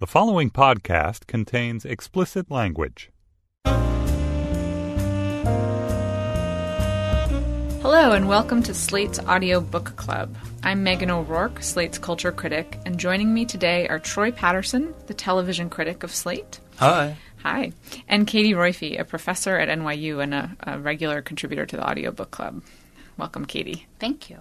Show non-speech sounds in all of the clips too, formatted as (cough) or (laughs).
The following podcast contains explicit language. Hello, and welcome to Slate's Audio Book Club. I'm Megan O'Rourke, Slate's culture critic, and joining me today are Troy Patterson, the television critic of Slate. Hi. Hi. And Katie Roiphe, a professor at NYU and a, a regular contributor to the Audio Book Club. Welcome, Katie. Thank you.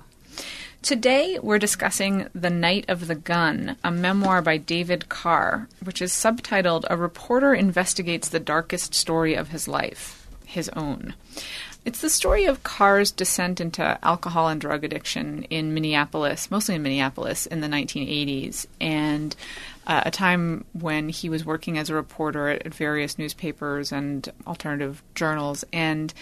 Today, we're discussing The Night of the Gun, a memoir by David Carr, which is subtitled A Reporter Investigates the Darkest Story of His Life, his own. It's the story of Carr's descent into alcohol and drug addiction in Minneapolis, mostly in Minneapolis, in the 1980s, and uh, a time when he was working as a reporter at various newspapers and alternative journals. And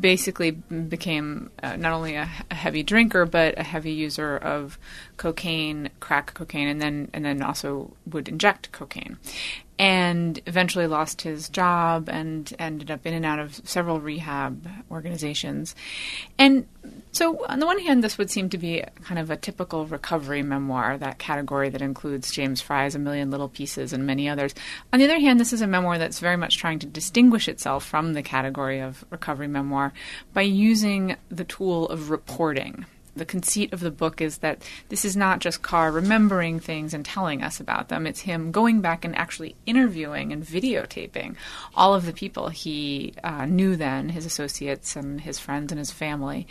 basically became uh, not only a, a, heavy drinker but a heavy user of cocaine, crack cocaine, and then and then also would inject cocaine, and eventually lost his job and ended up in and out of several rehab organizations, and so on the one hand, this would seem to be kind of a typical recovery memoir, that category that includes James Frey's A Million Little Pieces and many others. On the other hand, this is a memoir that's very much trying to distinguish itself from the category of recovery memoir by using the tool of reporting the conceit of the book is that this is not just Carr remembering things and telling us about them. It's him going back and actually interviewing and videotaping all of the people he uh, knew then, his associates and his friends and his family,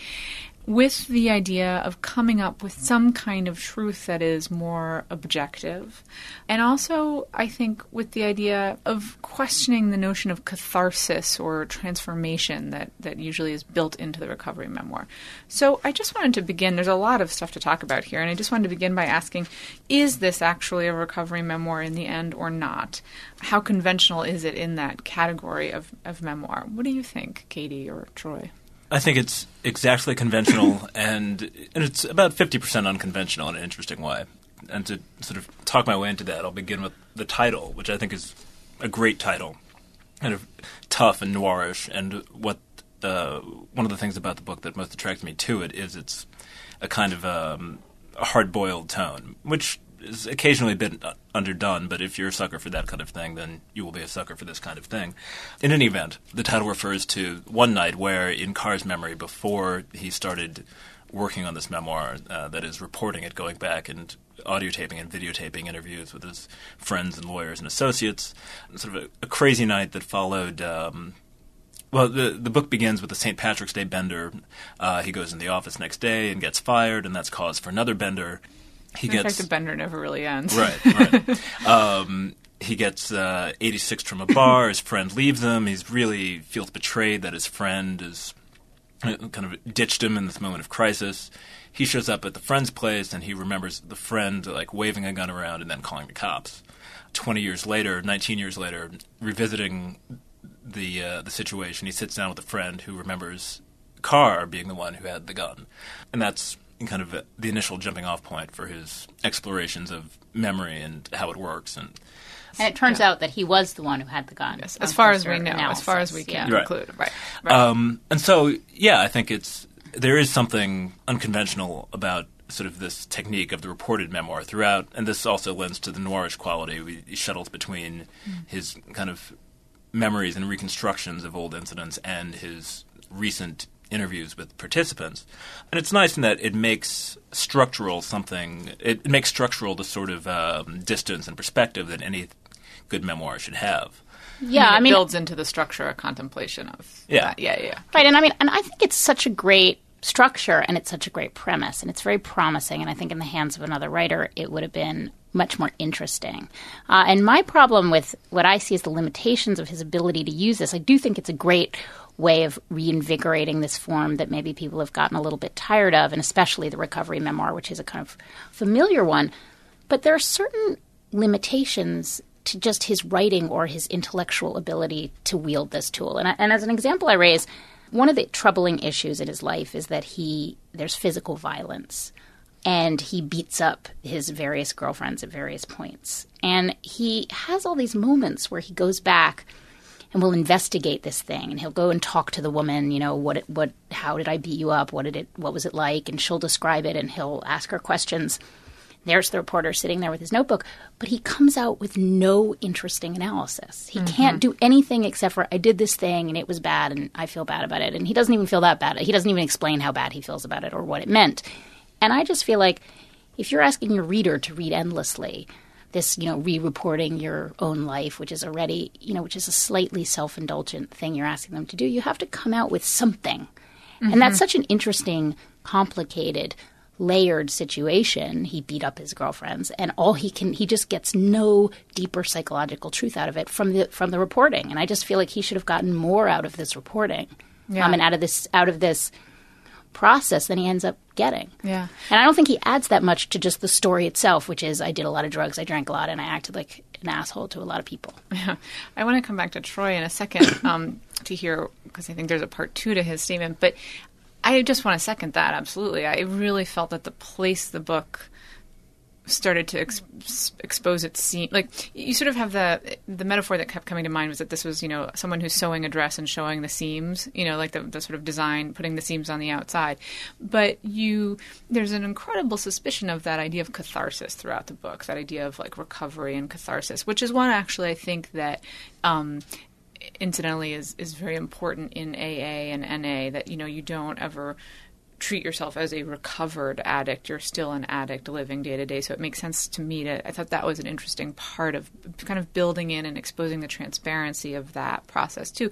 with the idea of coming up with some kind of truth that is more objective. And also, I think, with the idea of questioning the notion of catharsis or transformation that, that usually is built into the recovery memoir. So I just wanted to begin. There's a lot of stuff to talk about here, and I just wanted to begin by asking is this actually a recovery memoir in the end or not? How conventional is it in that category of, of memoir? What do you think, Katie or Troy? I think it's exactly conventional, (laughs) and, and it's about 50% unconventional in an interesting way. And to sort of talk my way into that, I'll begin with the title, which I think is a great title, kind of tough and noirish. And what uh, one of the things about the book that most attracted me to it is it's a kind of um, a hard-boiled tone, which is occasionally a bit underdone, but if you're a sucker for that kind of thing, then you will be a sucker for this kind of thing. In any event, the title refers to one night where, in Carr's memory, before he started working on this memoir, uh, that is, reporting it, going back and audio taping and videotaping interviews with his friends and lawyers and associates, sort of a, a crazy night that followed. Um, well, the the book begins with a St. Patrick's Day bender. Uh, he goes in the office next day and gets fired, and that's cause for another bender he gets fact, the bender never really ends. Right, right. (laughs) um, he gets uh, 86 from a bar. his friend leaves him. He's really feels betrayed that his friend is uh, kind of ditched him in this moment of crisis. He shows up at the friend's place and he remembers the friend like waving a gun around and then calling the cops. 20 years later, 19 years later, revisiting the uh, the situation, he sits down with a friend who remembers Carr being the one who had the gun, and that's kind of the initial jumping off point for his explorations of memory and how it works and and it turns yeah. out that he was the one who had the gun. Yes, as far as we know, analysis. as far as we can yeah. conclude. Right. right. Um, and so, yeah, I think it's there is something unconventional about sort of this technique of the reported memoir throughout, and this also lends to the noirish quality. He shuttles between mm. his kind of memories and reconstructions of old incidents and his recent interviews with participants. And it's nice in that it makes structural something, it, makes structural the sort of um, distance and perspective that any good memoir should have. Yeah, I mean, it builds into the structure a contemplation of yeah, that. yeah, yeah. Right, and I mean, and I think it's such a great structure, and it's such a great premise, and it's very promising. And I think in the hands of another writer, it would have been much more interesting. Uh, and my problem with what I see as the limitations of his ability to use this, I do think it's a great way of reinvigorating this form that maybe people have gotten a little bit tired of, and especially the recovery memoir, which is a kind of familiar one. But there are certain limitations to just his writing or his intellectual ability to wield this tool. And, I, and as an example, I raise one of the troubling issues in his life is that he there's physical violence and he beats up his various girlfriends at various points. And he has all these moments where he goes back and we'll investigate this thing and he'll go and talk to the woman you know what what how did i beat you up what did it what was it like and she'll describe it and he'll ask her questions There's the reporter sitting there with his notebook, but he comes out with no interesting analysis. He mm-hmm. can't do anything except for, I did this thing and it was bad and I feel bad about it. And he doesn't even feel that bad. He doesn't even explain how bad he feels about it or what it meant. And I just feel like if you're asking your reader to read endlessly, this, you know, re-reporting your own life, which is already, you know, which is a slightly self-indulgent thing you're asking them to do, you have to come out with something. And that's such an interesting, complicated, layered situation. He beat up his girlfriends, and all he can he just gets no deeper psychological truth out of it from the from the reporting. And I just feel like he should have gotten more out of this reporting. Yeah. Um, and out of this out of this process than he ends up getting. Yeah. And I don't think he adds that much to just the story itself, which is I did a lot of drugs, I drank a lot, and I acted like an asshole to a lot of people. (laughs) Yeah. I want to come back to Troy in a second (coughs) um, to hear because I think there's a part two to his statement. But I just want to second that absolutely. I really felt that the place the book started to ex- expose its seam like you sort of have the the metaphor that kept coming to mind was that this was you know someone who's sewing a dress and showing the seams you know like the, the sort of design putting the seams on the outside. But you there's an incredible suspicion of that idea of catharsis throughout the book that idea of like recovery and catharsis which is one actually i think that um, incidentally is is very important in AA and NA that you know you don't ever treat yourself as a recovered addict. You're still an addict living day to day so it makes sense to me to I thought that was an interesting part of kind of building in and exposing the transparency of that process too.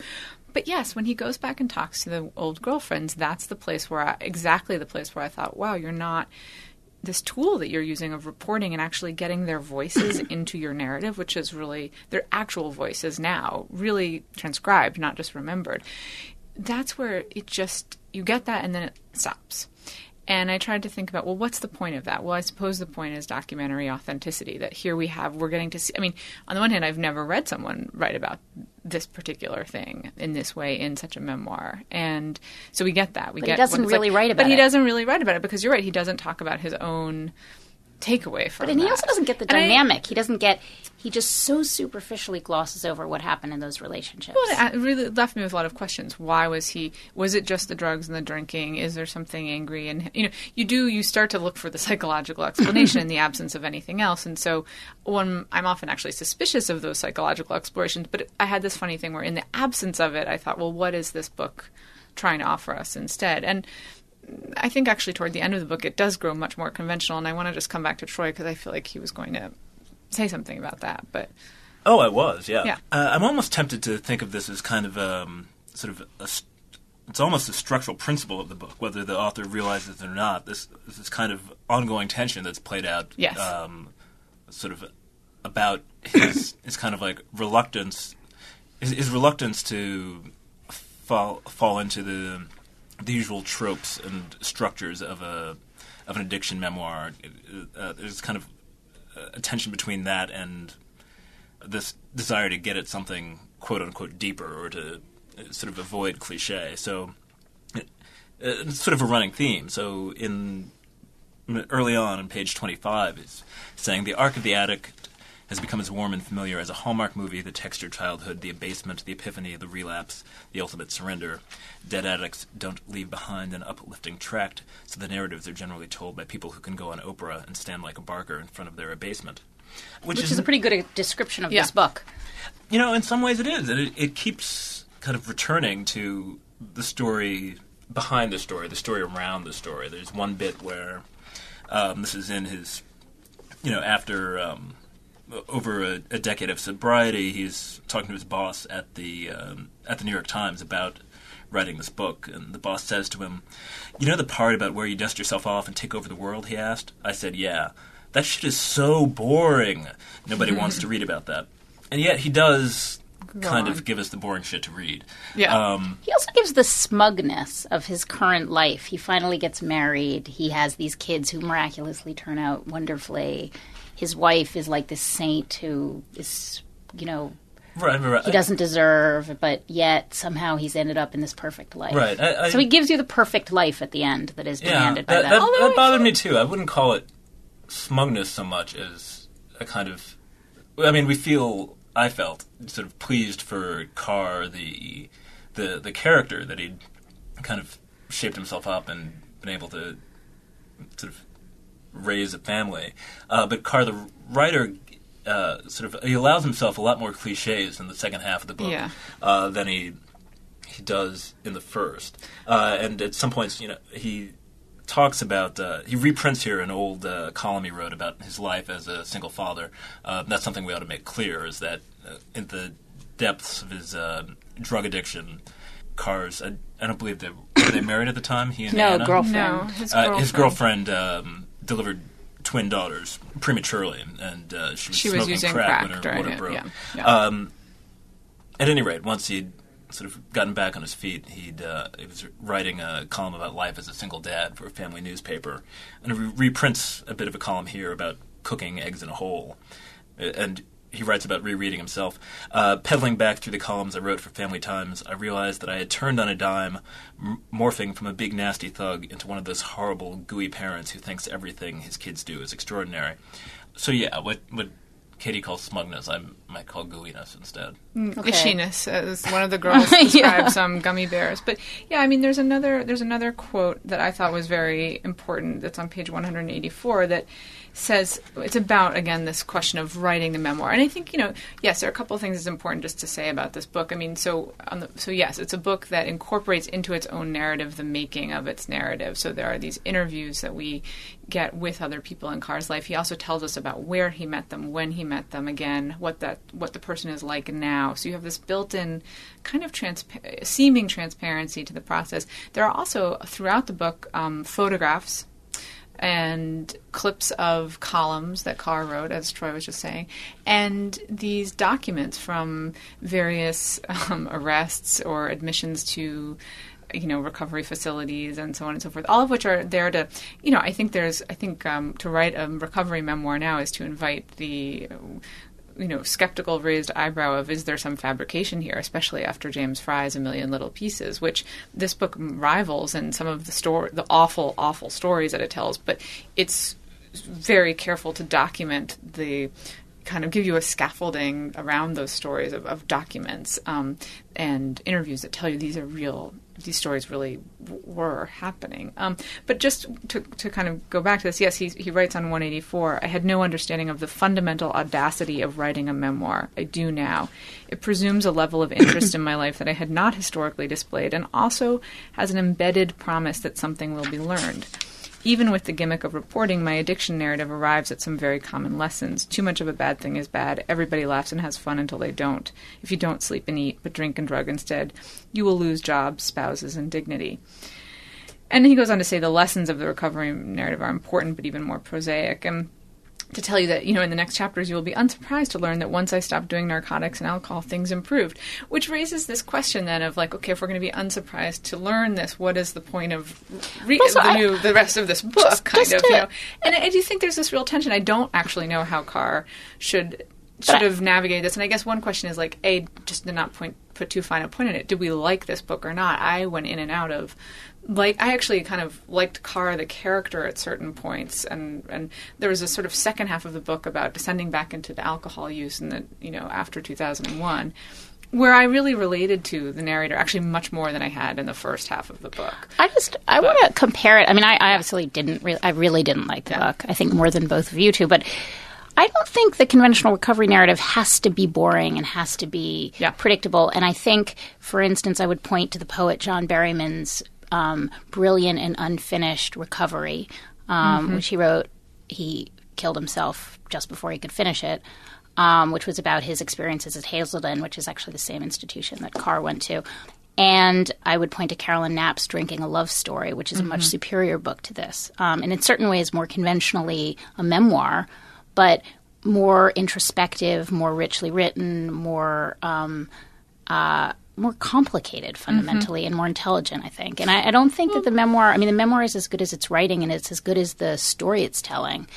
But yes when he goes back and talks to the old girlfriends that's the place where I, exactly the place where I thought wow you're not this tool that you're using of reporting and actually getting their voices (clears throat) into your narrative, which is really their actual voices now, really transcribed, not just remembered. That's where it just, you get that and then it stops. And I tried to think about, well, what's the point of that? Well, I suppose the point is documentary authenticity. That here we have, we're getting to see. I mean, on the one hand, I've never read someone write about this particular thing in this way in such a memoir, and so we get that. We But he doesn't really like. write about But he doesn't really write about it because you're right. He doesn't talk about his own takeaway from. But and he also doesn't get the And I- dynamic. he doesn't get. He just so superficially glosses over what happened in those relationships. Well, it really left me with a lot of questions. Why was he? Was it just the drugs and the drinking? Is there something angry? And you know, you do you start to look for the (laughs) psychological explanation in the absence of anything else. And so, one, I'm often actually suspicious of those psychological explorations, but I had this funny thing where, in the absence of it, I thought, well, what is this book trying to offer us instead? And I think actually toward the end of the book, it does grow much more conventional. And I want to just come back to Troy because I feel like he was going to say something about that, but. Oh, I was, yeah. Yeah. Uh, I'm almost tempted to think of this as kind of um, sort of a, st- it's almost a structural principle of the book, whether the author realizes it or not. This this kind of ongoing tension that's played out, Yes. um, sort of about his (coughs) his kind of like reluctance, his, his reluctance to fall fall into the the usual tropes and structures of a of an addiction memoir. Uh, there's kind of a tension between that and this desire to get at something quote unquote deeper or to uh, sort of avoid cliche. So uh, it's sort of a running theme. So in early on in page 25 is saying the arc of the addict has become as warm and familiar as a Hallmark movie, the textured childhood, the abasement, the epiphany, the relapse, the ultimate surrender. Dead addicts don't leave behind an uplifting tract, so the narratives are generally told by people who can go on Oprah and stand like a barker in front of their abasement. which is a pretty good description of Yeah. this book. You know, in some ways it is. It, it keeps kind of returning to the story behind the story, the story around the story. There's one bit where um, this is in his, you know, after um, over a, a decade of sobriety, he's talking to his boss at the um, at the New York Times about writing this book, and the boss says to him, "You know the part about where you dust yourself off and take over the world?" He asked. I said, "Yeah." That shit is so boring. Nobody (laughs) wants to read about that, and yet he does kind on. of give us the boring shit to read. Yeah. Um, He also gives the smugness of his current life. He finally gets married. He has these kids who miraculously turn out wonderfully. His wife is like this saint who is, you know, right, right, right. he doesn't deserve, but yet somehow he's ended up in this perfect life. Right. I, I, So he gives you the perfect life at the end that is yeah, demanded by that, that. that, that I bothered me too. I wouldn't call it smugness so much as a kind of. I mean, we feel. I felt sort of pleased for Carr, the the the character that he'd kind of shaped himself up and been able to sort of raise a family. Uh, but Carr, the writer, uh, sort of he allows himself a lot more cliches in the second half of the book Yeah. uh, than he he does in the first. Uh, and at some points, you know, he talks about uh, he reprints here an old uh, column he wrote about his life as a single father. Uh, that's something we ought to make clear is that uh, in the depths of his uh, drug addiction, Cars. I, I don't believe they were they married at the time. He and No, Anna? girlfriend. No, his Uh, girlfriend. his girlfriend um, delivered twin daughters prematurely, and uh, she was She was smoking using crack, crack when her water broke. yeah, yeah. Um, at any rate, once he'd sort of gotten back on his feet, he'd uh, he was writing a column about life as a single dad for a family newspaper, and he reprints a bit of a column here about cooking eggs in a hole, and. He writes about rereading himself. Uh, peddling back through the columns I wrote for Family Times, I realized that I had turned on a dime, m- morphing from a big nasty thug into one of those horrible, gooey parents who thinks everything his kids do is extraordinary. So yeah, what what Katie calls smugness, I might call gooiness instead. Mm, mm, okay. Ishiness, as one of the (laughs) girls Yeah. describes some gummy bears. But yeah, I mean, there's another there's another quote that I thought was very important. That's on page 184 that says it's about again this question of writing the memoir. And I think you know, yes, there are a couple of things that's important just to say about this book. I mean, so the, so yes, it's a book that incorporates into its own narrative the making of its narrative. So there are these interviews that we get with other people in Carr's life. He also tells us about where he met them, when he met them, again, what that what the person is like now. So you have this built-in kind of transpa- seeming transparency to the process. There are also throughout the book um, photographs and clips of columns that Carr wrote, as Troy was just saying, and these documents from various um, arrests or admissions to you know recovery facilities and so on and so forth all of which are there to you know i think there's i think um, to write a recovery memoir now is to invite the you know skeptical raised eyebrow of is there some fabrication here especially after james frey's a million little pieces which this book rivals in some of the story the awful awful stories that it tells. But it's very careful to document the kind of give you a scaffolding around those stories of, of documents um, and interviews that tell you these are real these stories really w- were happening. Um, but just to, to kind of go back to this, yes, he, he writes on 184 I had no understanding of the fundamental audacity of writing a memoir. I do now. It presumes a level of interest in my life that I had not historically displayed and also has an embedded promise that something will be learned. Even with the gimmick of reporting, my addiction narrative arrives at some very common lessons. Too much of a bad thing is bad. Everybody laughs and has fun until they don't. If you don't sleep and eat, but drink and drug instead, you will lose jobs, spouses, and dignity. And he goes on to say the lessons of the recovery narrative are important, but even more prosaic. And to tell you that, you know, in the next chapters, you will be unsurprised to learn that once I stopped doing narcotics and alcohol, things improved. Which raises this question then of like, okay, if we're going to be unsurprised to learn this, what is the point of re- Also, the I- the rest of this book, Just- kind just of, to- you know? And I do think there's this real tension. I don't actually know how Carr should should I- have navigated this. And I guess one question is like, a just to not point put too fine a point on it. Did we like this book or not? I went in and out of like I actually kind of liked Carr the character at certain points, and and there was a sort of second half of the book about descending back into the alcohol use and the you know after two thousand and one. Where I really related to the narrator, actually much more than I had in the first half of the book. I just I want to compare it. I mean, I, I obviously didn't. Re- I really didn't like the Yeah. book. I think more than both of you two, but. I don't think the conventional recovery narrative has to be boring and has to be Yeah. predictable. And I think, for instance, I would point to the poet John Berryman's um, brilliant and unfinished recovery, um, which he wrote. He killed himself just before he could finish it, um, which was about his experiences at Hazelden, which is actually the same institution that Carr went to. And I would point to Carolyn Knapp's Drinking a Love Story, which is a much superior book to this. Um, and in certain ways, more conventionally a memoir, but more introspective, more richly written, more. Um, uh, more complicated mm-hmm. fundamentally and more intelligent, I think. And I, I don't think that the memoir, I mean, the memoir is as good as its writing and it's as good as the story it's telling.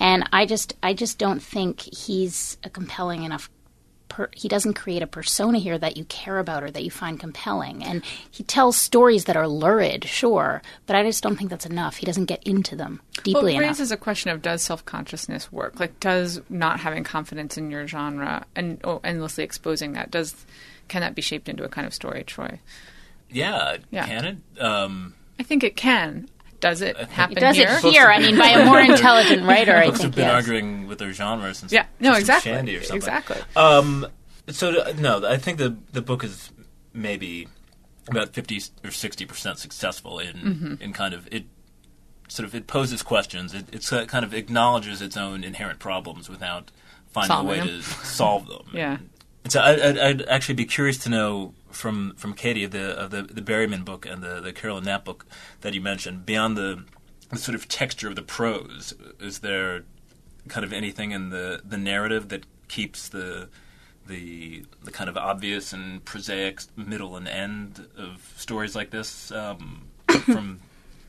And I just, I just don't think he's a compelling enough. Per, he doesn't create a persona here that you care about or that you find compelling. And he tells stories that are lurid, sure, but I just don't think that's enough. He doesn't get into them Well, deeply it enough. raises a question of does self consciousness work? Like, does not having confidence in your genre and oh, endlessly exposing that does can that be shaped into a kind of story, Troy? Yeah, Yeah. can it? Um, I think it can. Does it happen It does here? it here. I mean, by a more intelligent writer, I Books have been yes. arguing with their genre since Yeah, no, exactly. Shandy or something. Exactly. Um, so uh, no, I think the the book is maybe about fifty or sixty percent successful in Mm-hmm. in kind of it. Sort of, it poses questions. It it's, uh, kind of acknowledges its own inherent problems without finding Solving a way them. to solve them. (laughs) Yeah. And so I, I'd, I'd actually be curious to know from from Katie of the of the the Berryman book and the the Carolyn Knapp book that you mentioned beyond the, the sort of texture of the prose. Is there kind of anything in the the narrative that keeps the the the kind of obvious and prosaic middle and end of stories like this um, (coughs) from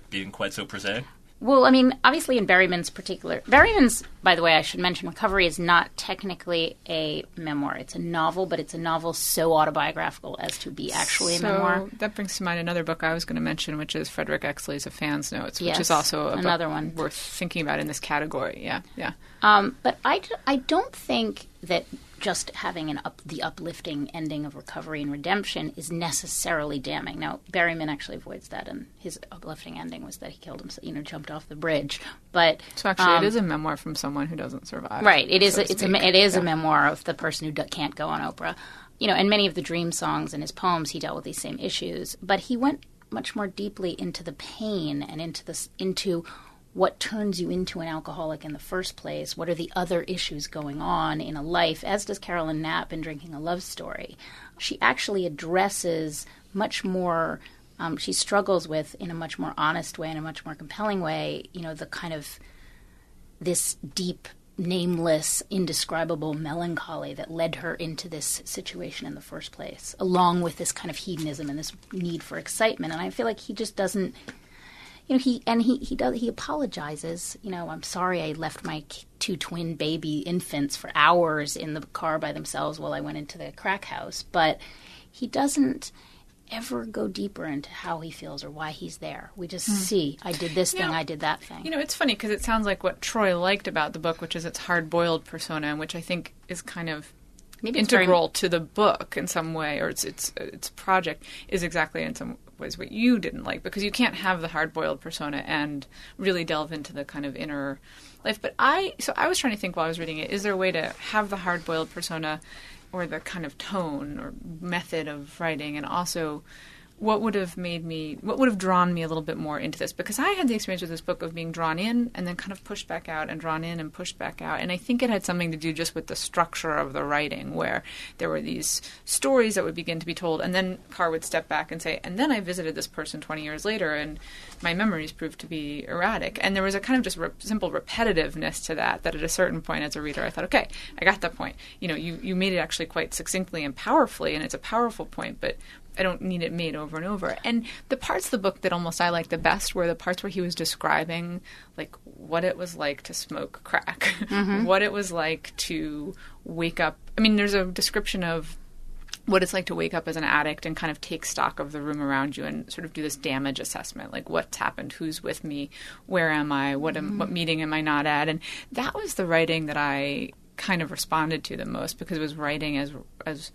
being quite so prosaic? Well, I mean, obviously in Berryman's particular, Berryman's, by the way, I should mention, Recovery is not technically a memoir. It's a novel, but it's a novel so autobiographical as to be actually a memoir. that brings to mind another book I was going to mention, which is Frederick Exley's A Fan's Notes, which Yes, is also a book another one. worth thinking about in this category. Yeah, yeah. Um, but I don't think that just having an up, the uplifting ending of recovery and redemption is necessarily damning. Now, Berryman actually avoids that, and his uplifting ending was that he killed himself, you know, jumped off the bridge. But So actually, um, it is a memoir from someone who doesn't survive. Right. It is. so a, it's a. It is a memoir of the person who d- can't go on Oprah. You know, and many of the dream songs in his poems, he dealt with these same issues, but he went much more deeply into the pain and into this into what turns you into an alcoholic in the first place. What are the other issues going on in a life? As does Carolyn Knapp in Drinking a Love Story. She actually addresses much more. Um, she struggles with, in a much more honest way, in a much more compelling way, you know, the kind of this deep, nameless, indescribable melancholy that led her into this situation in the first place, along with this kind of hedonism and this need for excitement. And I feel like he just doesn't. You know, he and he he does he apologizes. You know, I'm sorry I left my two twin baby infants for hours in the car by themselves while I went into the crack house. But he doesn't ever go deeper into how he feels or why he's there. We just hmm. see I did this thing, Yeah. I did that thing. You know, it's funny because it sounds like what Troy liked about the book, which is its hard-boiled persona, which I think is kind of Maybe it's very- integral to the book in some way, or its its its project is exactly in some ways what you didn't like because you can't have the hard-boiled persona and really delve into the kind of inner life. But I, so I was trying to think while I was reading it, is there a way to have the hard-boiled persona or the kind of tone or method of writing, and also what would have made me what would have drawn me a little bit more into this? Because i had the experience with this book of being drawn in and then kind of pushed back out and drawn in and pushed back out. And i think it had something to do just with the structure of the writing where there were these stories that would begin to be told and then carr would step back and say and then i visited this person 20 years later and my memories proved to be erratic. And there was a kind of just re- simple repetitiveness to that that at a certain point as a reader i thought okay i got that point. You know you, you made it actually quite succinctly and powerfully and it's a powerful point but I don't need it made over and over. And the parts of the book that almost I liked the best were the parts where he was describing like what it was like to smoke crack, mm-hmm. (laughs) what it was like to wake up. I mean, there's a description of what it's like to wake up as an addict and kind of take stock of the room around you and sort of do this damage assessment like what's happened? Who's with me? Where am i? What am what mm-hmm. meeting am i not at? And that was the writing that i kind of responded to the most because it was writing as as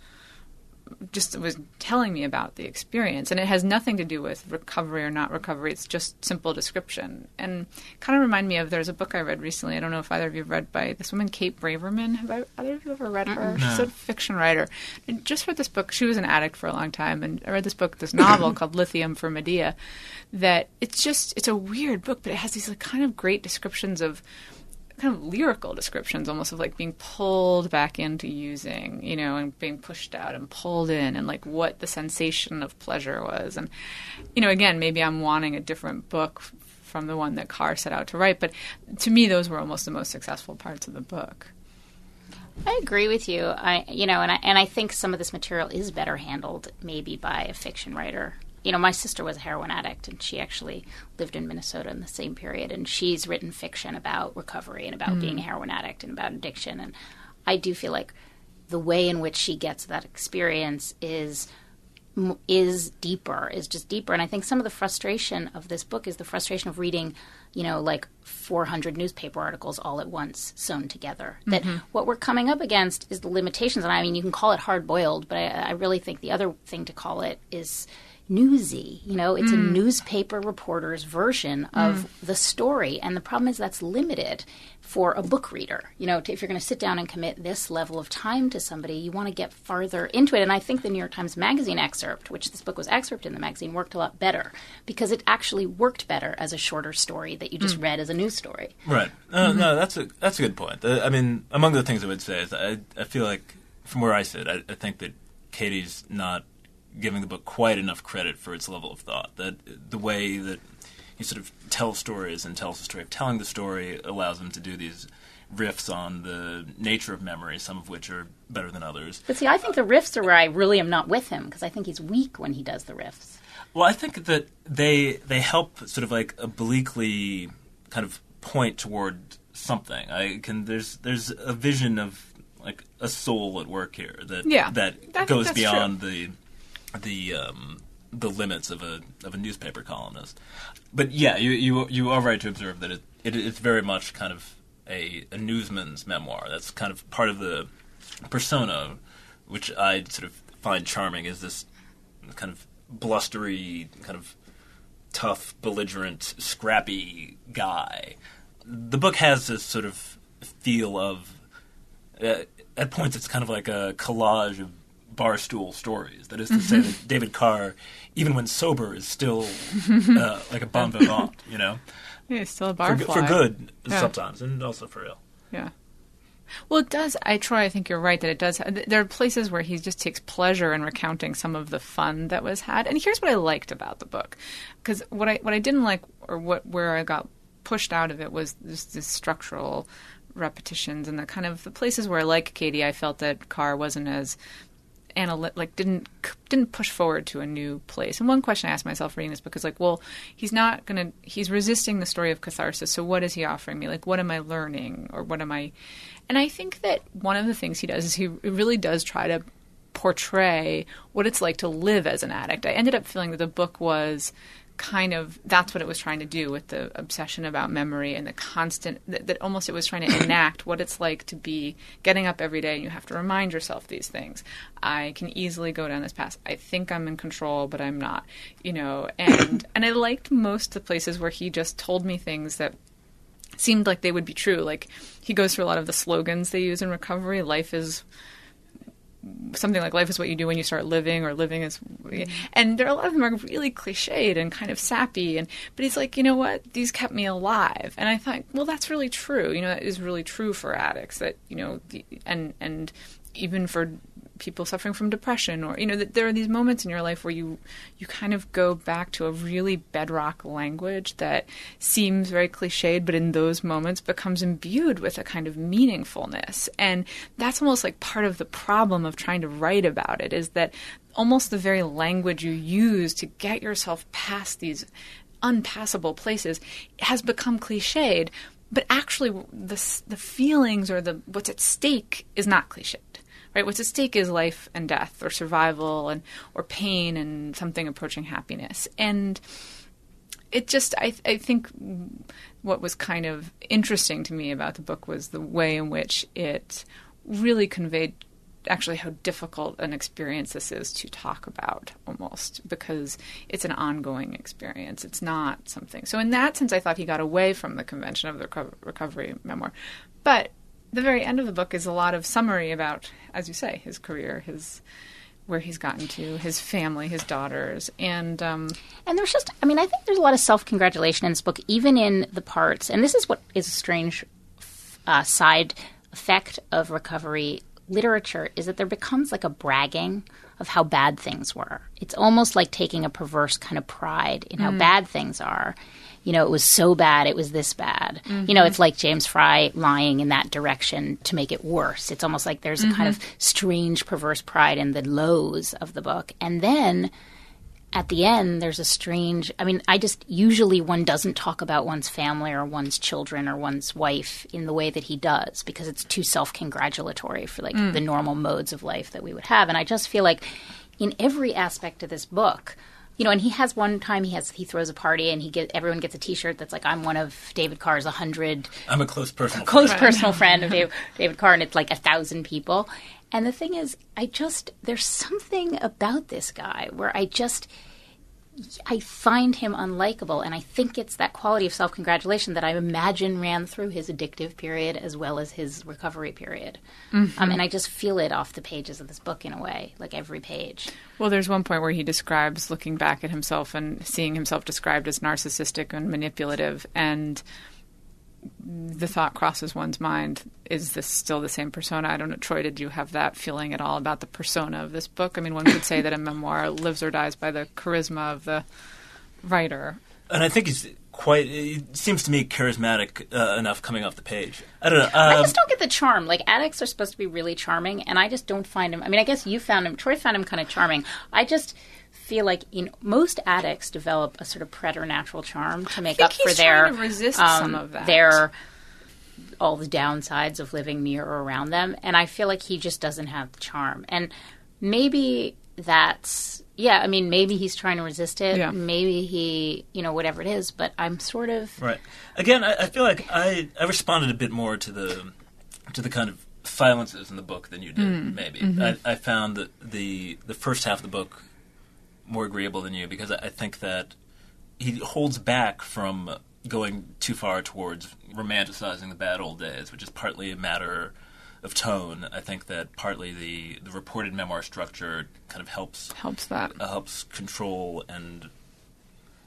just was telling me about the experience. And it has nothing to do with recovery or not recovery. It's just simple description. And kind of remind me of there's a book i read recently. I don't know if either of you have read by this woman kate braverman. Have I, either of you ever read her? She's a fiction writer. And just read this book. She was an addict for a long time. And i read this book this novel (coughs) called lithium for medea that it's just it's a weird book but it has these like kind of great descriptions of kind of lyrical descriptions almost of like being pulled back into using you know and being pushed out and pulled in and like what the sensation of pleasure was and you know again maybe i'm wanting a different book from the one that carr set out to write but to me those were almost the most successful parts of the book I agree with you. I, you know, and I and I think some of this material is better handled maybe by a fiction writer. You know, my sister was a heroin addict, and she actually lived in Minnesota in the same period, and she's written fiction about recovery and about hmm. being a heroin addict and about addiction. And I do feel like the way in which she gets that experience is is deeper, is just deeper. And I think some of the frustration of this book is the frustration of reading, you know, like 400 newspaper articles all at once sewn together. That mm-hmm. what we're coming up against is the limitations. And I mean, you can call it hard boiled, but I, I really think the other thing to call it is newsy. You know, it's a newspaper reporter's version of the story. And the problem is that's limited for a book reader. You know, to, if you're going to sit down and commit this level of time to somebody, you want to get farther into it. And I think the New York Times Magazine excerpt, which this book was excerpted in the magazine, worked a lot better because it actually worked better as a shorter story that you just read as a news story. Right. Uh, No, that's a that's a good point. Uh, I mean, among the things I would say is I I feel like from where I sit, I, I think that Katie's not giving the book quite enough credit for its level of thought. That the way that he sort of tells stories and tells the story of telling the story allows him to do these riffs on the nature of memory, some of which are better than others. But see, I think the riffs are where I really am not with him because I think he's weak when he does the riffs. Well, I think that they they help sort of like obliquely kind of point toward something. I can there's there's a vision of like a soul at work here that Yeah, that I goes that's beyond the the um, the limits of a of a newspaper columnist. But yeah, you you you are right to observe that it, it it's very much kind of a, a newsman's memoir. That's kind of part of the persona, which I sort of find charming. Is this kind of blustery, kind of tough, belligerent, scrappy guy. The book has this sort of feel of, uh, at points, it's kind of like a collage of barstool stories. That is to say, that David Carr, even when sober, is still uh, (laughs) like a bon vivant, you know, Yeah, he's still a for, barfly. g- for good Yeah. sometimes, and also for ill. Yeah. Well, it does. I Troy, I think you're right that it does. There are places where he just takes pleasure in recounting some of the fun that was had. And here's what I liked about the book, because what I what I didn't like, or what where I got pushed out of it, was just the structural repetitions and the kind of the places where, like Katie, I felt that Carr wasn't as analytic, like didn't didn't push forward to a new place. And one question I asked myself reading this book is like, well, he's not gonna, he's resisting the story of catharsis. So what is he offering me? Like, what am I learning, or what am I? And I think that one of the things he does is he really does try to portray what it's like to live as an addict. I ended up feeling that the book was kind of that's what it was trying to do with the obsession about memory and the constant that, that almost it was trying to enact what it's like to be getting up every day and you have to remind yourself these things. I can easily go down this path. I think i'm in control but i'm not you know and (coughs) and i liked most of the places where he just told me things that seemed like they would be true. Like he goes through a lot of the slogans they use in recovery. Life is something like life is what you do when you start living or living is and there are a lot of them are really cliched and kind of sappy and but he's like you know what? These kept me alive. And i thought well that's really true. You know that is really true for addicts that you know the, and and even for people suffering from depression or you know there are these moments in your life where you you kind of go back to a really bedrock language that seems very cliched but in those moments becomes imbued with a kind of meaningfulness. And that's almost like part of the problem of trying to write about it is that almost the very language you use to get yourself past these unpassable places has become cliched but actually the the feelings or the what's at stake is not cliched right? What's at stake is life and death or survival and or pain and something approaching happiness. And it just I, I think what was kind of interesting to me about the book was the way in which it really conveyed actually how difficult an experience this is to talk about almost because it's an ongoing experience. It's not something so in that sense i thought he got away from the convention of the reco- recovery memoir. But the very end of the book is a lot of summary about as you say his career his where he's gotten to his family his daughters and um, And there's just, I mean, I think there's a lot of self congratulation in this book, even in the parts. And this is what is a strange uh, side effect of recovery literature is that there becomes like a bragging of how bad things were. It's almost like taking a perverse kind of pride in how bad things are. You know, it was so bad, it was this bad. You know, mm-hmm. it's like James Frey lying in that direction to make it worse. It's almost like there's a kind mm-hmm. of strange, perverse pride in the lows of the book. And then at the end there's a strange i mean i just usually one doesn't talk about one's family or one's children or one's wife in the way that he does because it's too self-congratulatory for like mm. the normal modes of life that we would have and i just feel like in every aspect of this book you know and he has one time he has he throws a party and he get everyone gets a t-shirt that's like i'm one of david carr's 100 I'm a close personal close friend. personal (laughs) friend of David, David Carr, and it's like a thousand people. And the thing is, I just there's something about this guy where I just I find him unlikable, and I think it's that quality of self congratulation that I imagine ran through his addictive period as well as his recovery period. Um, and I just feel it off the pages of this book in a way, like every page. Well, there's one point where he describes looking back at himself and seeing himself described as narcissistic and manipulative, and the thought crosses one's mind: Is this still the same persona? I don't know, Troy. Did you have that feeling at all about the persona of this book? I mean, one could say that a memoir lives or dies by the charisma of the writer. And I think he's quite. it seems to me charismatic uh, enough coming off the page. I don't know. I Um, just don't get the charm. Like addicts are supposed to be really charming, and I just don't find him. I mean, I guess you found him. Troy found him kind of charming. I just feel like you know, most addicts develop a sort of preternatural charm to make think up for their to resist um, some of that. their all the downsides of living near or around them. And I feel like he just doesn't have the charm. And maybe that's yeah. I mean, maybe he's trying to resist it. Yeah. Maybe he, you know, whatever it is. But I'm sort of Right. Again, I, I feel like I, I responded a bit more to the to the kind of silences in the book than you did. Maybe I, I found that the the first half of the book more agreeable than you because I, think that he holds back from going too far towards romanticizing the bad old days, which is partly a matter of tone. I think that partly the the reported memoir structure kind of helps Helps that. uh, helps control and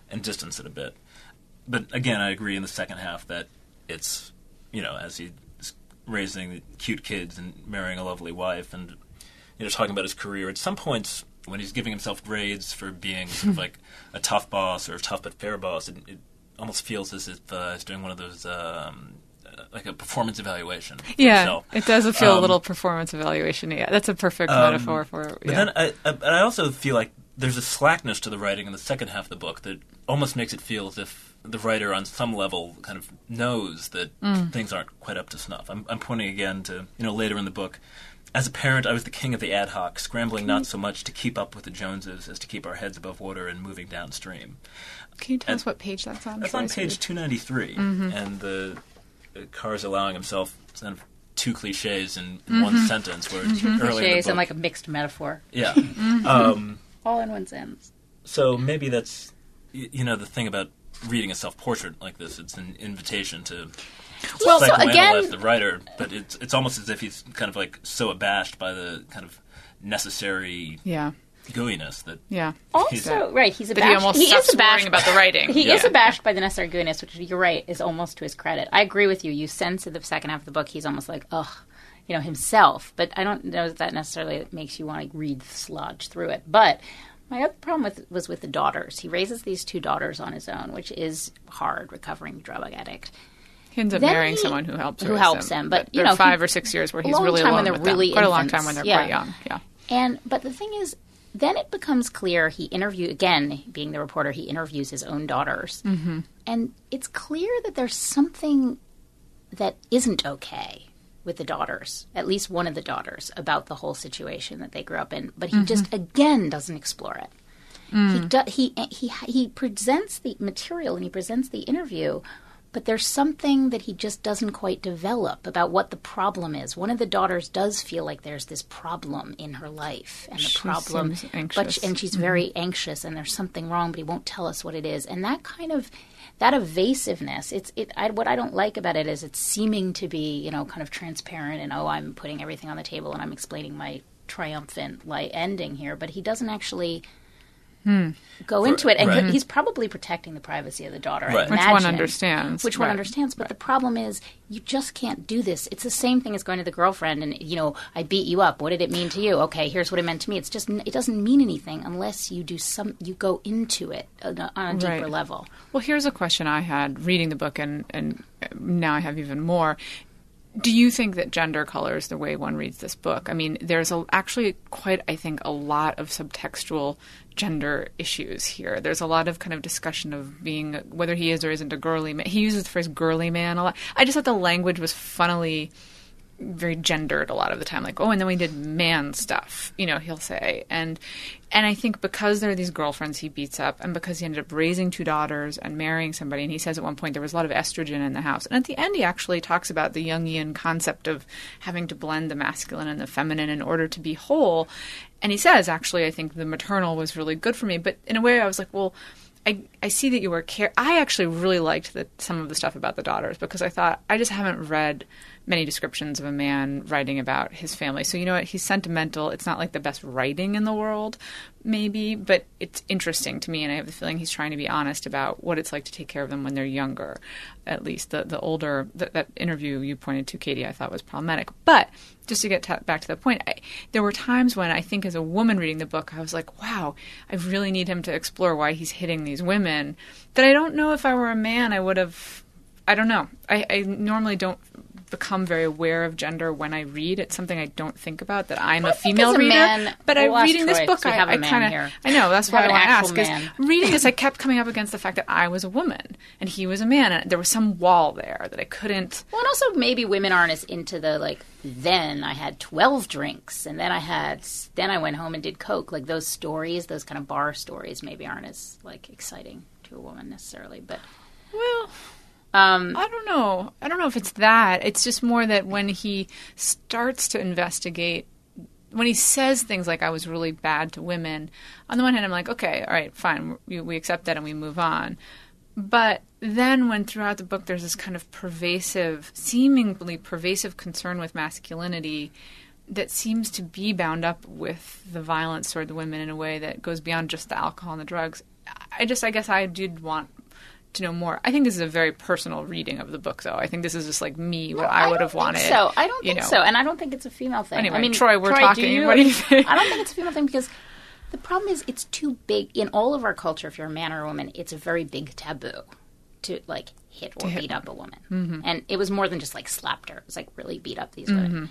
and distance it a bit. But again, I agree in the second half that it's you know as he's raising cute kids and marrying a lovely wife and you know talking about his career. At some points when he's giving himself grades for being sort of like a tough boss or a tough but fair boss, it, it almost feels as if uh, he's doing one of those. Um, uh, like a performance evaluation. Yeah, it does feel a Um, little performance evaluation. Yeah, that's a perfect Um, metaphor for. But yeah. then I, I, but I also feel like there's a slackness to the writing in the second half of the book that almost makes it feel as if the writer, on some level, kind of knows that Mm. things aren't quite up to snuff. I'm, I'm pointing again to you know later in the book. As a parent, I was the king of the ad hoc, scrambling not so much to keep up with the Joneses as to keep our heads above water and moving downstream. Can you tell and- us what page that's on? That's on page 293, Mm-hmm. and the, the Carr's allowing himself kind of two cliches in, in Mm-hmm. one sentence, where early in the cliches book, and like a mixed metaphor, yeah. (laughs) Mm-hmm. Um, all in one sentence. so maybe that's you know the thing about reading a self-portrait like this. It's an invitation to Well, so psychoanalyze again, the writer, but it's it's almost as if he's kind of like so abashed by the kind of necessary Yeah, gooiness that yeah. Also, right, he's That he abashed. almost he is abashed about the writing. (laughs) He Yeah. is abashed by the necessary gooiness which you're right is almost to his credit. I agree with you. You sense in the second half of the book he's almost like ugh, you know, himself. But I don't know that, that necessarily makes you want to read sludge through it. But my other problem with was with the daughters. He raises these two daughters on his own, which is hard. Recovering drug addict. He ends up Then marrying he- someone who helps who helps them. him, but, you know, five he- or six years where he's long really time alone when with they're them. really Quite a long time when they're yeah. quite young. Yeah. And but the thing is, then it becomes clear he interview again, being the reporter, he interviews his own daughters, mm-hmm. and it's clear that there's something that isn't okay with the daughters, at least one of the daughters, about the whole situation that they grew up in. But he just again doesn't explore it. He, do, he he he presents the material and he presents the interview, but there's something that he just doesn't quite develop about what the problem is. One of the daughters does feel like there's this problem in her life, and the She problem, but anxious. she, and she's very mm-hmm. anxious, and there's something wrong, but he won't tell us what it is. And that kind of that evasiveness, it's it. I, what I don't like about it is it's seeming to be you know kind of transparent and oh I'm putting everything on the table and I'm explaining my triumphant light ending here, but he doesn't actually Hmm. go into it, and right. he's probably protecting the privacy of the daughter. I Right. Which one understands, Which one right. understands. But the problem is, you just can't do this. It's the same thing as going to the girlfriend and you know, I beat you up. What did it mean to you? Okay, here's what it meant to me. It's just it doesn't mean anything unless you do some. You go into it on a, on a deeper Right. level. Well, here's a question I had reading the book, and, and now I have even more. Do you think that gender colors the way one reads this book? I mean, there's a, actually quite, I think, a lot of subtextual gender issues here. There's a lot of kind of discussion of being whether he is or isn't a girly man. He uses the phrase girly man a lot. I just thought the language was funnily very gendered a lot of the time like oh and then we did man stuff you know he'll say. And and i think because there are these girlfriends he beats up and because he ended up raising two daughters and marrying somebody and he says at one point there was a lot of estrogen in the house. And at the end he actually talks about the jungian concept of having to blend the masculine and the feminine in order to be whole. And he says actually i think the maternal was really good for me. But in a way i was like well I, I see that you were care. I actually really liked the, some of the stuff about the daughters because I thought I just haven't read many descriptions of a man writing about his family. So you know what? He's sentimental. It's not like the best writing in the world, maybe, but it's interesting to me, and I have the feeling he's trying to be honest about what it's like to take care of them when they're younger. At least the the older that, that interview you pointed to, Katie, I thought was problematic. But just to get t- back to the point, I, there were times when I think as a woman reading the book, I was like, wow, I really need him to explore why he's hitting these women. That I don't know if I were a man, I would have. I don't know. I, I normally don't become very aware of gender when I read. It's something I don't think about that I'm Well, a female a reader. man- but we'll I ask reading this Troy, book, I, have a I man kind here. of I know that's We why I want to ask because reading this, I (laughs) kept coming up against the fact that I was a woman and he was a man, and there was some wall there that I couldn't. Well, and also maybe women aren't as into the like. Then I had twelve drinks, and then I had. Then I went home and did coke. Like those stories, those kind of bar stories, maybe aren't as like exciting to a woman necessarily. But Well, um, I don't know. I don't know if it's that. It's just more that when he starts to investigate, when he says things like "I was really bad to women," on the one hand, I'm like, okay, all right, fine, we, we accept that and we move on. But then, when throughout the book there's this kind of pervasive, seemingly pervasive concern with masculinity that seems to be bound up with the violence toward the women in a way that goes beyond just the alcohol and the drugs. I just, I guess, I did want to know more. I think this is a very personal reading of the book, though. I think this is just like me, what I, would have wanted. So I don't think know. so, and I don't think it's a female thing. Anyway, I mean, Troy, we're do talking. you? (laughs) What do you think? I don't think it's a female thing because the problem is it's too big in all of our culture. If you're a man or a woman, it's a very big taboo to like hit or hit beat up a woman, Mm-hmm. and it was more than just like slapped her. It was like really beat up these women,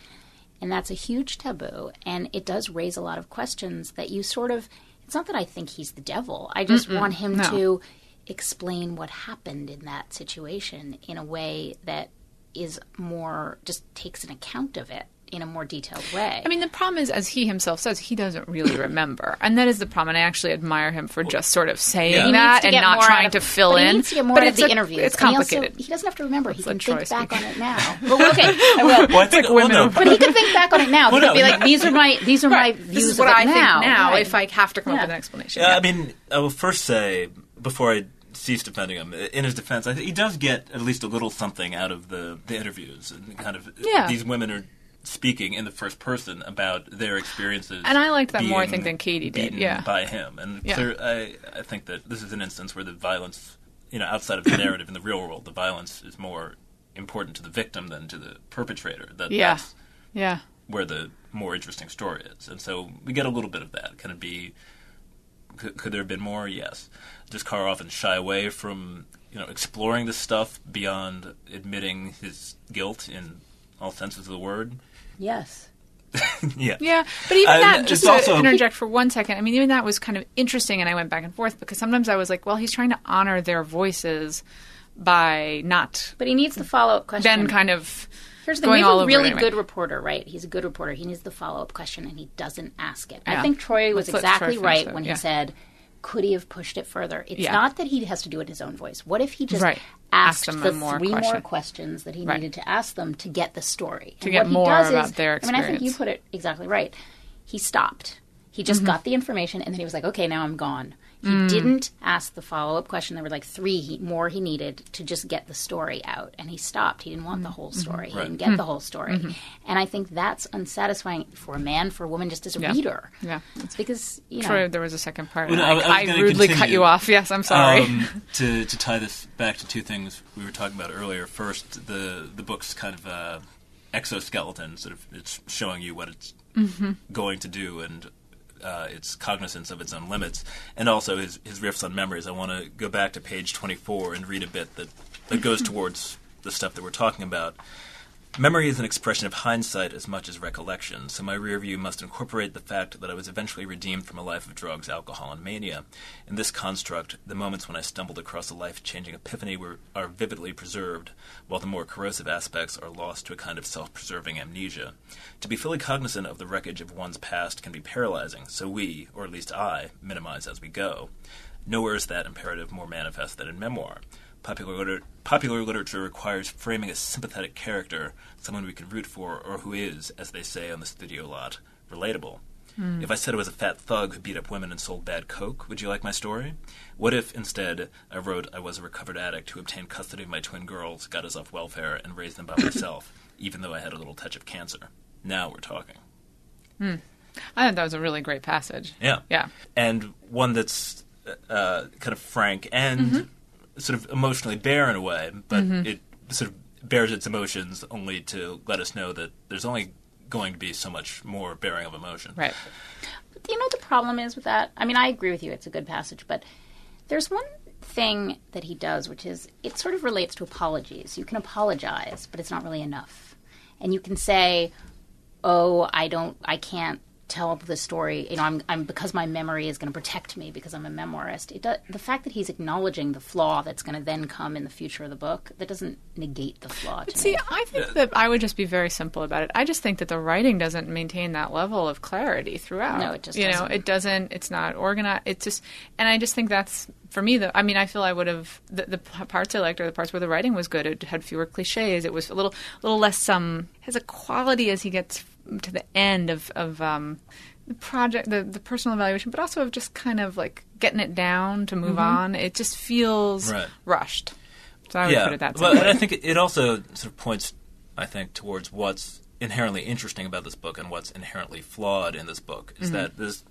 and that's a huge taboo, and it does raise a lot of questions that you sort of. It's not that I think he's the devil. I just want him no. to explain what happened in that situation in a way that is more just takes an account of it in a more detailed way. I mean, the problem is, as he himself says, he doesn't really (coughs) remember, and that is the problem. And I actually admire him for just sort of saying Yeah. That and not trying out to of- fill but in. He needs to get more but out of the a- interviews. It's And he also- complicated. He, doesn't have to remember. He can let Troy think back speak. on it now. (laughs) Well, okay, I will. Well, I think, like women well, no, But he can think back on it now. He Well, could be no, like, "These are my these are my views this is what of I now." think now. Right. If I have to come Yeah. up with an explanation, Yeah, I mean, I will first say before I cease defending him, in his defense, I he does get at least a little something out of the the interviews, and kind of Yeah. these women are speaking in the first person about their experiences, And I liked that more, I think, than Katie did, yeah. by him, and Yeah. clear, I I think that this is an instance where the violence, you know, outside of the narrative in the real world, the violence is more important to the victim than to the perpetrator. That Yeah. that's yeah. where the more interesting story is. And so we get a little bit of that. Can it be? Could, could there have been more? Yes. Does Carr often shy away from you know exploring this stuff beyond admitting his guilt in all senses of the word? yes. (laughs) yeah. Yeah, but even And that, just to also- interject for one second, I mean, even that was kind of interesting, and I went back and forth because sometimes I was like, well, he's trying to honor their voices by not But he needs the follow up question. then kind of Here's the thing: going we have a really anyway. good reporter, right? He's a good reporter. He needs the follow up question, and he doesn't ask it. I think Troy was Let's let Troy exactly right that, when yeah. he said, "Could he have pushed it further?" It's Yeah. not that he has to do it in his own voice. What if he just Right. Asked them the more three more questions that he Right. needed to ask them to get the story? To And get more does about is- their I mean, I think you put it exactly right. He stopped. He just mm-hmm. got the information, and then he was like, "Okay, now I'm gone." He didn't ask the follow up question. There were like three he, more he needed to just get the story out, and he stopped. He didn't want the whole story. He didn't get the whole story, and I think that's unsatisfying for a man, for a woman, just as a Yeah. reader. Yeah. it's because you know. Troy, there was a second part. Well, and no, I I, I gonna rudely cut you off. Yes, I'm sorry. Um, (laughs) to to tie this back to two things we were talking about earlier. First, the the book's kind of uh, exoskeleton, sort of it's showing you what it's Mm-hmm. going to do and uh, its cognizance of its own limits, and also his his riffs on memories. I want to go back to page twenty four and read a bit that that goes towards the stuff that we're talking about. Memory is an expression of hindsight as much as recollection, so my rear view must incorporate the fact that I was eventually redeemed from a life of drugs, alcohol, and mania. In this construct, the moments when I stumbled across a life changing epiphany were, are vividly preserved, while the more corrosive aspects are lost to a kind of self preserving amnesia. To be fully cognizant of the wreckage of one's past can be paralyzing, so we, or at least I, minimize as we go. Nowhere is that imperative more manifest than in memoir. Popular, liter- popular literature requires framing a sympathetic character, someone we can root for, or who is, as they say on the studio lot, relatable. If I said I was a fat thug who beat up women and sold bad coke, would you like my story? What if, instead, I wrote I was a recovered addict who obtained custody of my twin girls, got us off welfare, and raised them by (coughs) myself, even though I had a little touch of cancer? Now we're talking. I thought that was a really great passage. Yeah. Yeah. And one that's uh, kind of frank and Mm-hmm. Sort of emotionally bare in a way, but mm-hmm. it sort of bears its emotions only to let us know that there's only going to be so much more bearing of emotion. Right. Do you know what the problem is with that? I mean, I agree with you. It's a good passage, but there's one thing that he does, which is it sort of relates to apologies. You can apologize, but it's not really enough. And you can say, "Oh, I don't, I can't tell the story. You know, I'm, I'm because my memory is going to protect me because I'm a memoirist." It does, the fact that he's acknowledging the flaw that's going to then come in the future of the book that doesn't negate the flaw. To See, me. I think that I would just be very simple about it. I just think that the writing doesn't maintain that level of clarity throughout. No, it just you know doesn't. it doesn't. It's not organized. It's just, and I just think that's for me. The I mean, I feel I would have the, the parts I liked are the parts where the writing was good. It had fewer cliches. It was a little, little less um has a quality as he gets to the end of of um the project, the the personal evaluation, but also of just kind of like getting it down to move mm-hmm. on. It just feels Right. rushed. So I would yeah, put it that way. well, and I think it- it also sort of points, I think, towards what's inherently interesting about this book and what's inherently flawed in this book is mm-hmm. that this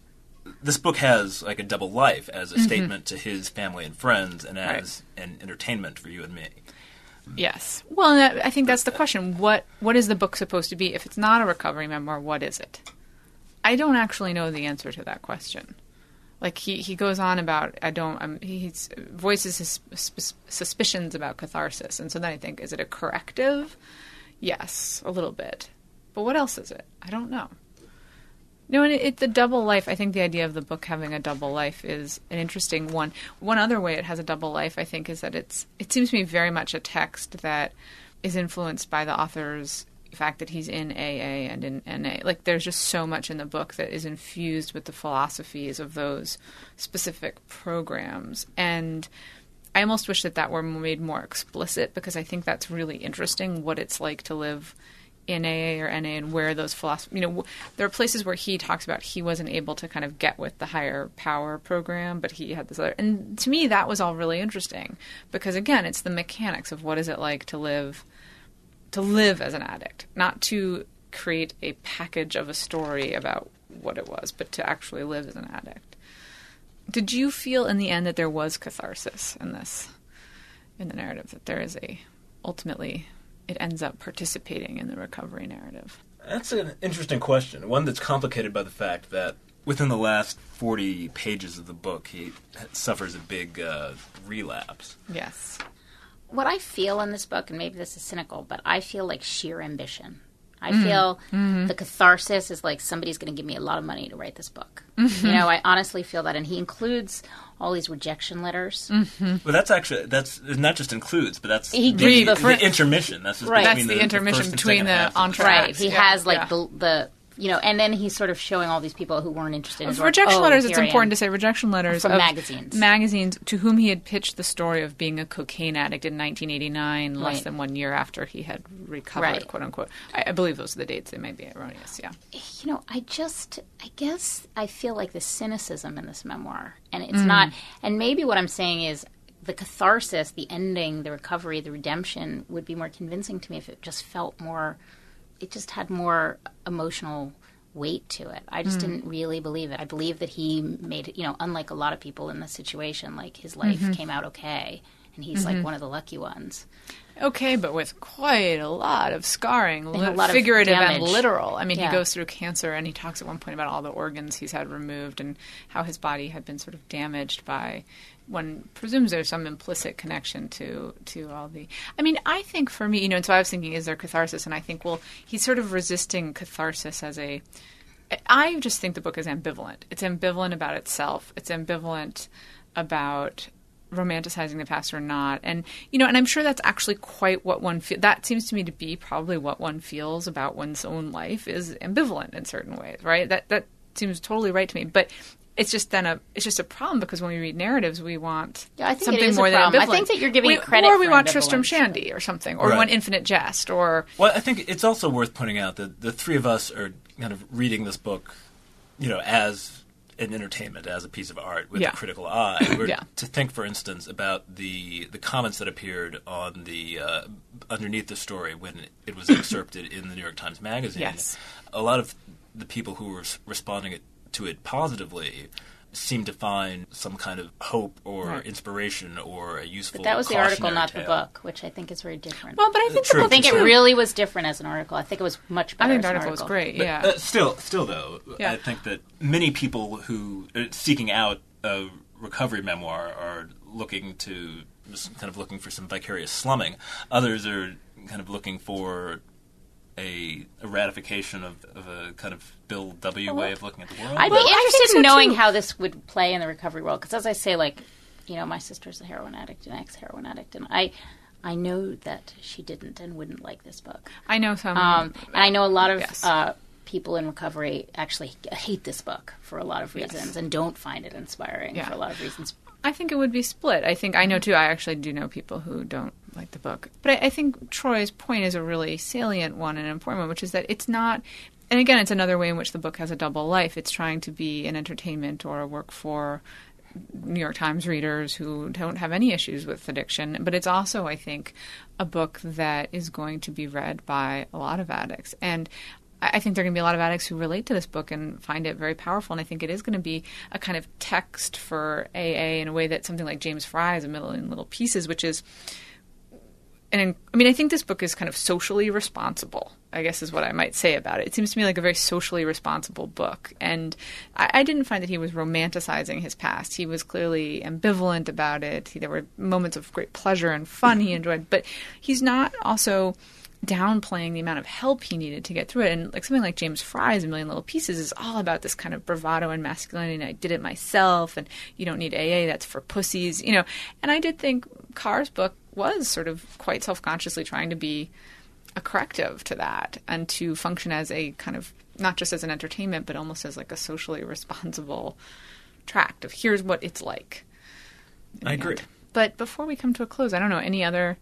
this book has like a double life as a mm-hmm. statement to his family and friends and as an entertainment for you and me. Yes. Well, I think that's the question. What What is the book supposed to be? If it's not a recovery memoir, what is it? I don't actually know the answer to that question. Like he, he goes on about I don't um, he he's, voices his sus- suspicions about catharsis, and so then I think is it a corrective? Yes, a little bit, but what else is it? I don't know. No, and it, it, the double life. I think the idea of the book having a double life is an interesting one. One other way it has a double life, I think, is that it's. It seems to me very much a text that is influenced by the author's fact that he's in AA and in NA. Like, there's just so much in the book that is infused with the philosophies of those specific programs, and I almost wish that that were made more explicit because I think that's really interesting. What it's like to live in AA or NA and where those philosophy, you know, w- there are places where he talks about he wasn't able to kind of get with the higher power program, but he had this other. And to me, that was all really interesting because again, it's the mechanics of what is it like to live, to live as an addict, not to create a package of a story about what it was, but to actually live as an addict. Did you feel in the end that there was catharsis in this, in the narrative, that there is a ultimately it ends up participating in the recovery narrative. That's an interesting question. One that's complicated by the fact that within the last 40 pages of the book, he suffers a big uh, relapse. Yes. what I feel in this book, and maybe this is cynical, but I feel like sheer ambition. I Mm. feel Mm-hmm. the catharsis is like somebody's going to give me a lot of money to write this book. Mm-hmm. You know, I honestly feel that, and he includes all these rejection letters. Mm. But that's actually that's not just includes, but that's He the, gives the, the intermission. That's just Right. between That's the intermission first between second the half entr'acte. Right. He yeah, has like yeah. the the you know, and then he's sort of showing all these people who weren't interested in his Of work. rejection Oh, letters, it's important to say rejection letters From of magazines. magazines to whom he had pitched the story of being a cocaine addict in 1989, less Right. than one year after he had recovered, Right. quote unquote. I, I believe those are the dates. They may be erroneous. Yeah. you know, I just, I guess I feel like the cynicism in this memoir. And it's Mm. not, and maybe what I'm saying is the catharsis, the ending, the recovery, the redemption would be more convincing to me if it just felt more, it just had more emotional weight to it. I just Mm. didn't really believe it. I believe that he made it, you know, unlike a lot of people in this situation, like his life Mm-hmm. came out okay. and he's like one of the lucky ones. Okay, but with quite a lot of scarring, a li- lot of figurative and literal. I mean, Yeah. he goes through cancer, and he talks at one point about all the organs he's had removed and how his body had been sort of damaged by. One presumes there's some implicit connection to to all the. I mean, I think for me, you know, and so I was thinking, is there catharsis? And I think, well, he's sort of resisting catharsis as a. I just think the book is ambivalent. It's ambivalent about itself. It's ambivalent about romanticizing the past or not. And you know, and I'm sure that's actually quite what one feel. That seems to me to be probably what one feels about one's own life is ambivalent in certain ways, right? That that seems totally right to me. But it's just then a it's just a problem because when we read narratives, we want Yeah, I think it something is a more than problem. I think that you're giving we, it credit or we for want Tristram. Shandy or something, or Right. we want Infinite Jest, or Well, I think it's also worth pointing out that the three of us are kind of reading this book, you know, as an entertainment, as a piece of art with Yeah. a critical eye. We're, Yeah. To think, for instance, about the the comments that appeared on the uh, underneath the story when it was (coughs) excerpted in the New York Times Magazine. Yes. A lot of the people who were responding it, to it positively seemed to find some kind of hope or Right. inspiration or a useful. But that was the article, cautionary not the book, which I think is very different. well, but I think True. the I think it really was different as an article. I think it was much I better. think the as an article was article. great. But, yeah. uh, still, still though, Yeah. I think that many people who are seeking out a recovery memoir are looking to just kind of looking for some vicarious slumming. Others are kind of looking for a, a ratification of, of a kind of Bill W. way of looking at the world. I'd Well, be I interested so, in knowing too. how this would play in the recovery world. Because as I say, like, you know, my sister's a heroin addict, an ex-heroin addict, and I, I know that she didn't and wouldn't like this book. I know some. Um, and I know a lot of Yes. uh, people in recovery actually hate this book for a lot of Yes. reasons and don't find it inspiring Yeah. for a lot of reasons. I think it would be split. I think I know too. I actually do know people who don't like the book, but I, I think Troy's point is a really salient one and an important one, which is that it's not. And again, it's another way in which the book has a double life. It's trying to be an entertainment or a work for New York Times readers who don't have any issues with addiction, but it's also, I think, a book that is going to be read by a lot of addicts. And I think there are going to be a lot of addicts who relate to this book and find it very powerful. And I think it is going to be a kind of text for AA in a way that something like James Frey's A Million Little Pieces, which is and I mean, I think this book is kind of socially responsible. I guess is what I might say about it. It seems to me like a very socially responsible book, and I, I didn't find that he was romanticizing his past. He was clearly ambivalent about it. He, there were moments of great pleasure and fun he (laughs) enjoyed, but he's not also downplaying the amount of help he needed to get through it. And like something like James Frey's A Million Little Pieces is all about this kind of bravado and masculinity. And I did it myself, and you don't need AA. That's for pussies, you know. And I did think Carr's book was sort of quite self-consciously trying to be a corrective to that and to function as a kind of not just as an entertainment, but almost as like a socially (laughs) responsible tract of here's what it's like. I agree. end. But before we come to a close, I don't know any other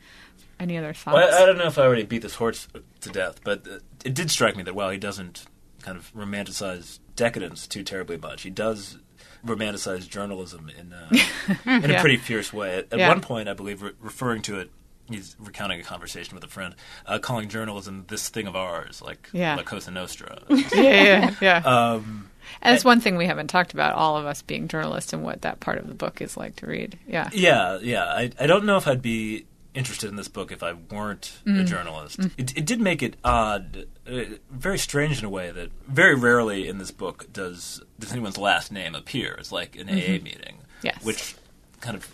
any other thoughts. Well, I, I don't know if I already beat this horse to death, but uh, it did strike me that while he doesn't kind of romanticize decadence too terribly much, he does romanticize journalism in, uh, (laughs) in Yeah. a pretty fierce way. At, at Yeah. one point, I believe, re- referring to it, he's recounting a conversation with a friend, uh, calling journalism this thing of ours, like Yeah. La Cosa Nostra. (laughs) yeah, yeah, yeah. (laughs) um, and it's one thing we haven't talked about, all of us being journalists and what that part of the book is like to read. Yeah. Yeah, yeah. I, I don't know if I'd be interested in this book if I weren't a journalist. It, it did make it odd, uh, very strange in a way that very rarely in this book does does anyone's last name appear. It's like an AA meeting, Yes. which kind of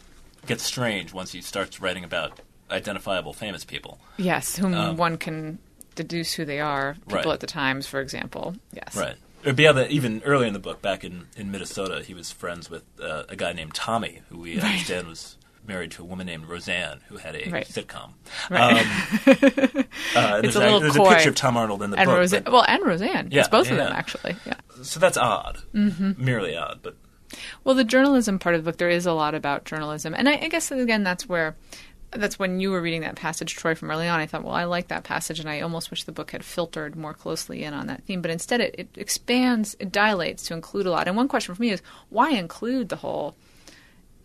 gets strange once he starts writing about identifiable famous people. Yes, whom Um, one can deduce who they are. People Right. at the Times, for example. Yes. Right. Or beyond that, even early in the book, back in, in Minnesota, he was friends with uh, a guy named Tommy, who we understand was married to a woman named Roseanne, who had a Right. sitcom. Right. Um, (laughs) uh, there's a little there's coy. a picture of Tom Arnold in the and book. Roseanne. but- Well, and Roseanne. Yeah, it's both of them, actually. Yeah. so that's odd, Mm-hmm. merely odd. But Well, the journalism part of the book, there is a lot about journalism, and I, I guess again that's where that's when you were reading that passage, Troy, from early on. I thought, well, I like that passage, and I almost wish the book had filtered more closely in on that theme. But instead, it, it expands, it dilates to include a lot. And one question for me is, why include the whole?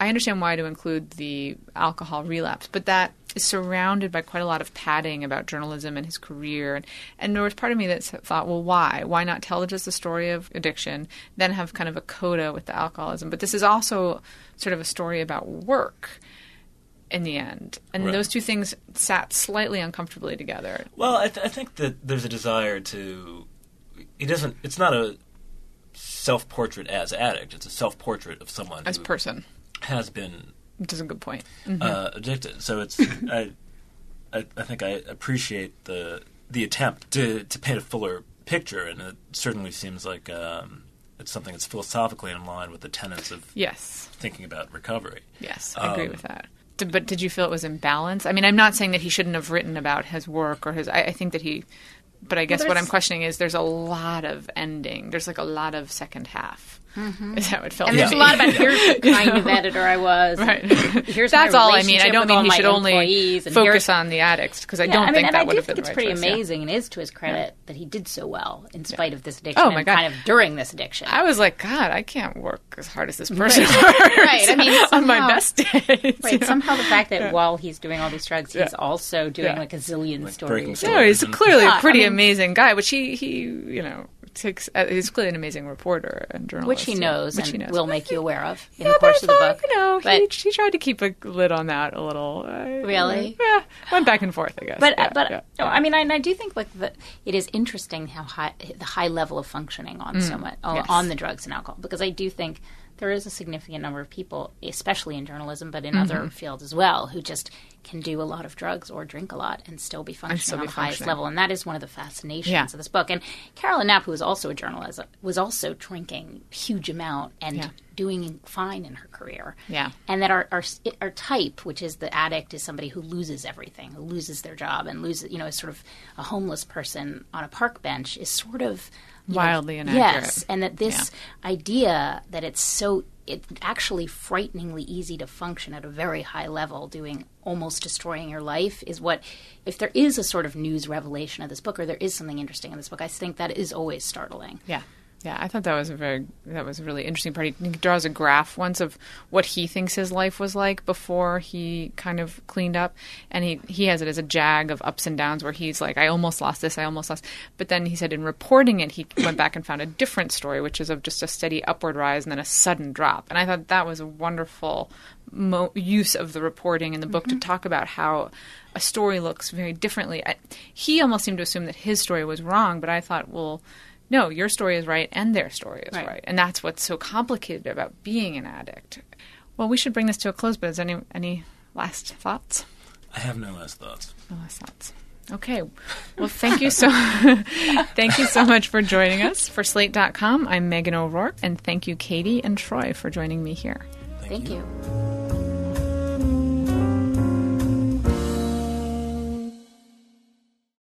I understand why to include the alcohol relapse, but that is surrounded by quite a lot of padding about journalism and his career. And, and there was part of me that thought, well, why? Why not tell just the story of addiction, then have kind of a coda with the alcoholism? But this is also sort of a story about work. in the end, and Right. those two things sat slightly uncomfortably together. Well, I, th- I think that there's a desire to. He doesn't. It's not a self-portrait as addict. It's a self-portrait of someone As who person, has been which is a good point. uh, addicted. So it's. (laughs) I, I, I think I appreciate the the attempt to to paint a fuller picture, and it certainly seems like um, it's something that's philosophically in line with the tenets of Yes, thinking about recovery. yes, I agree Um, with that. But did you feel it was imbalanced? I mean, I'm not saying that he shouldn't have written about his work or his. I, I think that he. But I guess what I'm questioning is there's a lot of ending. There's like a lot of second half. Mm-hmm. Is how it felt. And there's me. a lot about (laughs) here's the kind of editor I was. Right. Here's That's all I mean. I don't mean all he should only focus on the addicts because I Yeah, don't I mean, think that I would do have been think the it's right pretty choice, yeah. amazing, and is to his credit that he did so well in spite of this addiction. Oh, my and God. kind of during this addiction. I was like, God, I can't work as hard as this person (laughs) works. Right. I mean, (laughs) on my best days. you Right. know? Somehow the fact that while he's doing all these drugs, he's Yeah. also doing Yeah. like a zillion Like stories. breaking No, he's clearly a pretty amazing guy, which he, he, you know, takes. Uh, he's clearly an amazing reporter and journalist, Which he knows which and he knows. will make you aware of in (laughs) Yeah, the course of the book. You know, But- he, he tried to keep a lid on that a little. Uh, Really? Yeah, went back and forth, I guess. But yeah, but yeah, no, yeah. I mean, I, I do think like the, it is interesting how high the high level of functioning on so much on, Mm. yes. on the drugs and alcohol because I do think there is a significant number of people, especially in journalism, but in Mm-hmm. other fields as well, who just can do a lot of drugs or drink a lot and still be functioning still on be the highest level, and that is one of the fascinations Yeah. of this book. And Caroline Knapp, who was also a journalist, was also drinking huge amount and Yeah. doing fine in her career Yeah. and that our, our our type, which is the addict, is somebody who loses everything, who loses their job, and loses, you know, is sort of a homeless person on a park bench, is sort of know, Wildly inaccurate. Yes, and that this idea that it's so it's actually frighteningly easy to function at a very high level, doing almost destroying your life, is what. If there is a sort of news revelation of this book, or there is something interesting in this book, I think that is always startling. Yeah. Yeah, I thought that was a very that was a really interesting part. He draws a graph once of what he thinks his life was like before he kind of cleaned up, and he he has it as a jag of ups and downs where he's like, I almost lost this, I almost lost. But then he said in reporting it, he (coughs) went back and found a different story, which is of just a steady upward rise and then a sudden drop. And I thought that was a wonderful mo- use of the reporting in the book to mm-hmm. talk about how a story looks very differently. I, he almost seemed to assume that his story was wrong, but I thought, well no, your story is right and their story is Right. right. And that's what's so complicated about being an addict. Well, we should bring this to a close, but is any any last thoughts? I have no last thoughts. No last thoughts. Okay. Well, thank you so (laughs) thank you so much for joining us. For slate.com, I'm Megan O'Rourke and thank you Katie and Troy for joining me here. Thank you.